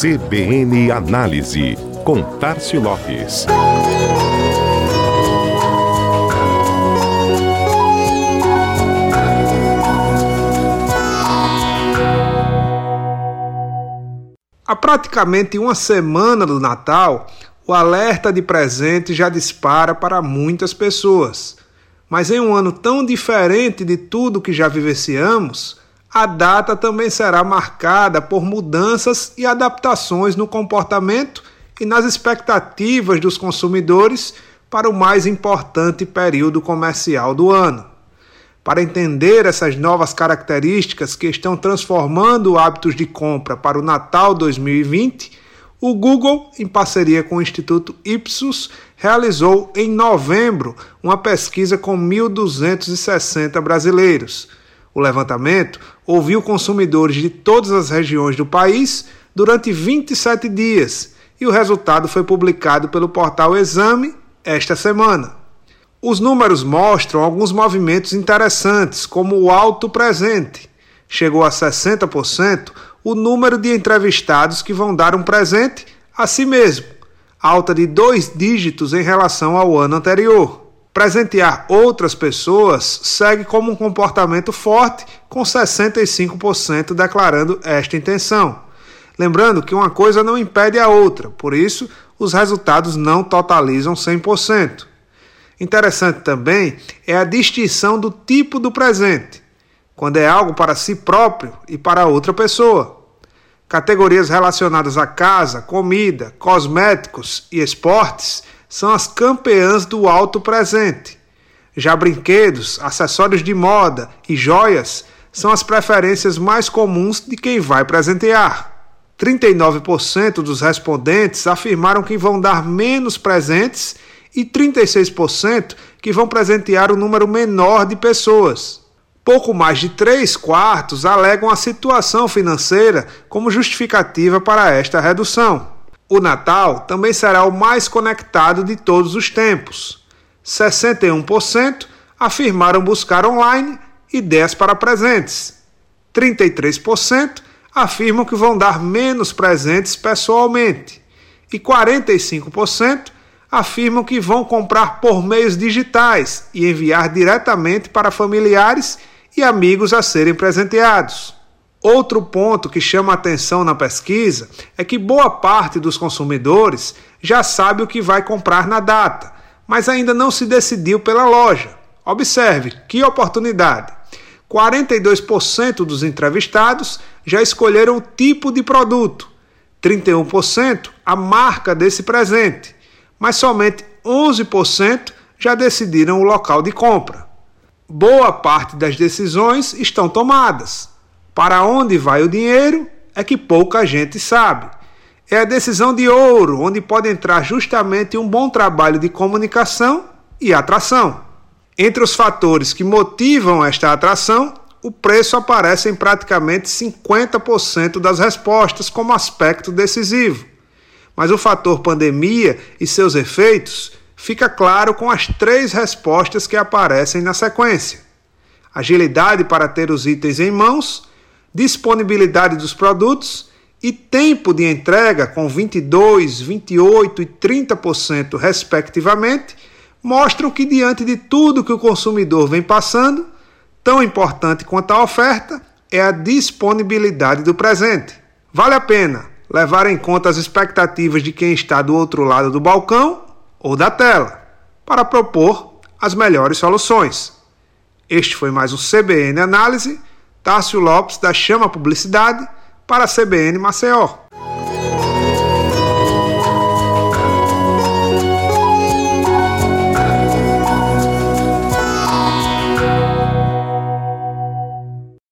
CBN Análise, com Tarcio Lopes. Há praticamente uma semana do Natal, o alerta de presente já dispara para muitas pessoas. Mas em um ano tão diferente de tudo que já vivenciamos, a data também será marcada por mudanças e adaptações no comportamento e nas expectativas dos consumidores para o mais importante período comercial do ano. Para entender essas novas características que estão transformando hábitos de compra para o Natal 2020, o Google, em parceria com o Instituto Ipsos, realizou em novembro uma pesquisa com 1.260 brasileiros. O levantamento ouviu consumidores de todas as regiões do país durante 27 dias e o resultado foi publicado pelo portal Exame esta semana. Os números mostram alguns movimentos interessantes, como o alto presente. Chegou a 60% o número de entrevistados que vão dar um presente a si mesmo, alta de dois dígitos em relação ao ano anterior. Presentear outras pessoas segue como um comportamento forte, com 65% declarando esta intenção. Lembrando que uma coisa não impede a outra, por isso os resultados não totalizam 100%. Interessante também é a distinção do tipo do presente, quando é algo para si próprio e para outra pessoa. Categorias relacionadas a casa, comida, cosméticos e esportes são as campeãs do alto presente. Já brinquedos, acessórios de moda e joias são as preferências mais comuns de quem vai presentear. 39% dos respondentes afirmaram que vão dar menos presentes e 36% que vão presentear um número menor de pessoas. Pouco mais de 3 quartos alegam a situação financeira como justificativa para esta redução. O Natal também será o mais conectado de todos os tempos. 61% afirmaram buscar online ideias para presentes. 33% afirmam que vão dar menos presentes pessoalmente. E 45% afirmam que vão comprar por meios digitais e enviar diretamente para familiares e amigos a serem presenteados. Outro ponto que chama atenção na pesquisa é que boa parte dos consumidores já sabe o que vai comprar na data, mas ainda não se decidiu pela loja. Observe que oportunidade! 42% dos entrevistados já escolheram o tipo de produto, 31% a marca desse presente, mas somente 11% já decidiram o local de compra boa parte das decisões estão tomadas. Para onde vai o dinheiro é que pouca gente sabe. É a decisão de ouro, onde pode entrar justamente um bom trabalho de comunicação e atração. Entre os fatores que motivam esta atração, o preço aparece em praticamente 50% das respostas como aspecto decisivo. Mas o fator pandemia e seus efeitos fica claro com as três respostas que aparecem na sequência: agilidade para ter os itens em mãos, disponibilidade dos produtos e tempo de entrega com 22, 28 e 30% respectivamente, mostram que diante de tudo que o consumidor vem passando, tão importante quanto a oferta é a disponibilidade do presente. Vale a pena levar em conta as expectativas de quem está do outro lado do balcão ou da tela, para propor as melhores soluções. Este foi mais um CBN Análise. Tássio Lopes da Chama Publicidade para a CBN Maceió.